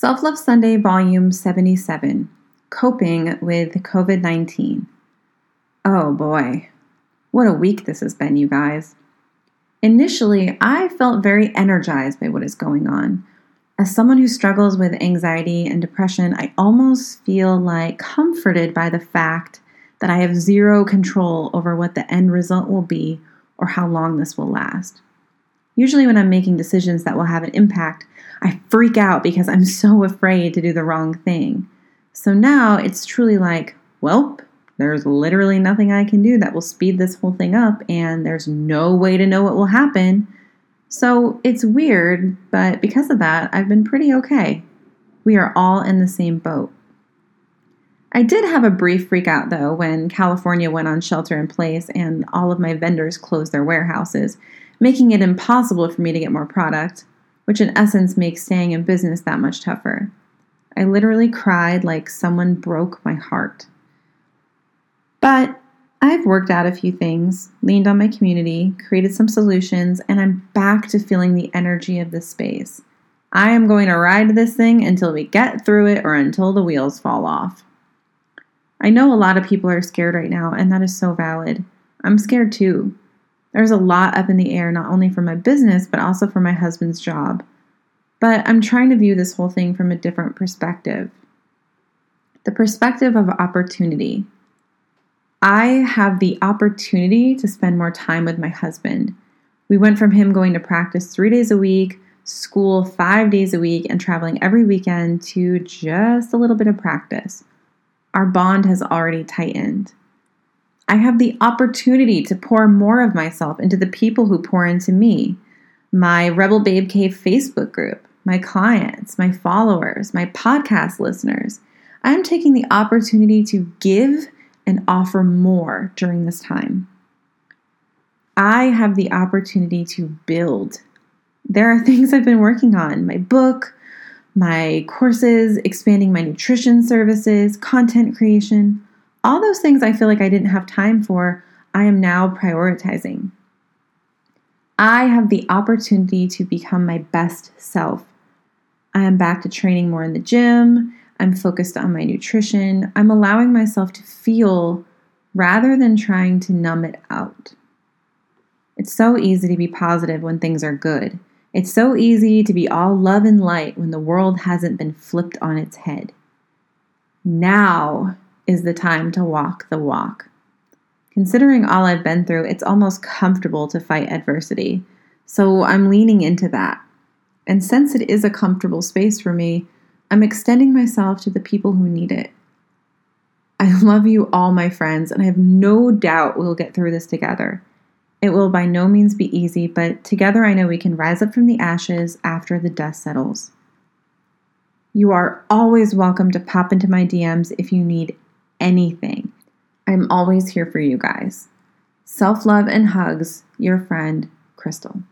Self Love Sunday, Volume 77 Coping with COVID 19. Oh boy, what a week this has been, you guys. Initially, I felt very energized by what is going on. As someone who struggles with anxiety and depression, I almost feel like comforted by the fact that I have zero control over what the end result will be or how long this will last. Usually, when I'm making decisions that will have an impact, I freak out because I'm so afraid to do the wrong thing. So now it's truly like, well, there's literally nothing I can do that will speed this whole thing up, and there's no way to know what will happen. So it's weird, but because of that, I've been pretty okay. We are all in the same boat. I did have a brief freak out though when California went on shelter in place and all of my vendors closed their warehouses, making it impossible for me to get more product which in essence makes staying in business that much tougher. I literally cried like someone broke my heart. But I've worked out a few things, leaned on my community, created some solutions, and I'm back to feeling the energy of this space. I am going to ride this thing until we get through it or until the wheels fall off. I know a lot of people are scared right now, and that is so valid. I'm scared too. There's a lot up in the air, not only for my business, but also for my husband's job. But I'm trying to view this whole thing from a different perspective the perspective of opportunity. I have the opportunity to spend more time with my husband. We went from him going to practice three days a week, school five days a week, and traveling every weekend to just a little bit of practice. Our bond has already tightened. I have the opportunity to pour more of myself into the people who pour into me my Rebel Babe Cave Facebook group, my clients, my followers, my podcast listeners. I'm taking the opportunity to give and offer more during this time. I have the opportunity to build. There are things I've been working on my book, my courses, expanding my nutrition services, content creation. All those things I feel like I didn't have time for, I am now prioritizing. I have the opportunity to become my best self. I am back to training more in the gym. I'm focused on my nutrition. I'm allowing myself to feel rather than trying to numb it out. It's so easy to be positive when things are good. It's so easy to be all love and light when the world hasn't been flipped on its head. Now is the time to walk the walk. Considering all I've been through, it's almost comfortable to fight adversity. So I'm leaning into that. And since it is a comfortable space for me, I'm extending myself to the people who need it. I love you all, my friends, and I have no doubt we'll get through this together. It will by no means be easy, but together I know we can rise up from the ashes after the dust settles. You are always welcome to pop into my DMs if you need anything. I'm always here for you guys. Self love and hugs, your friend, Crystal.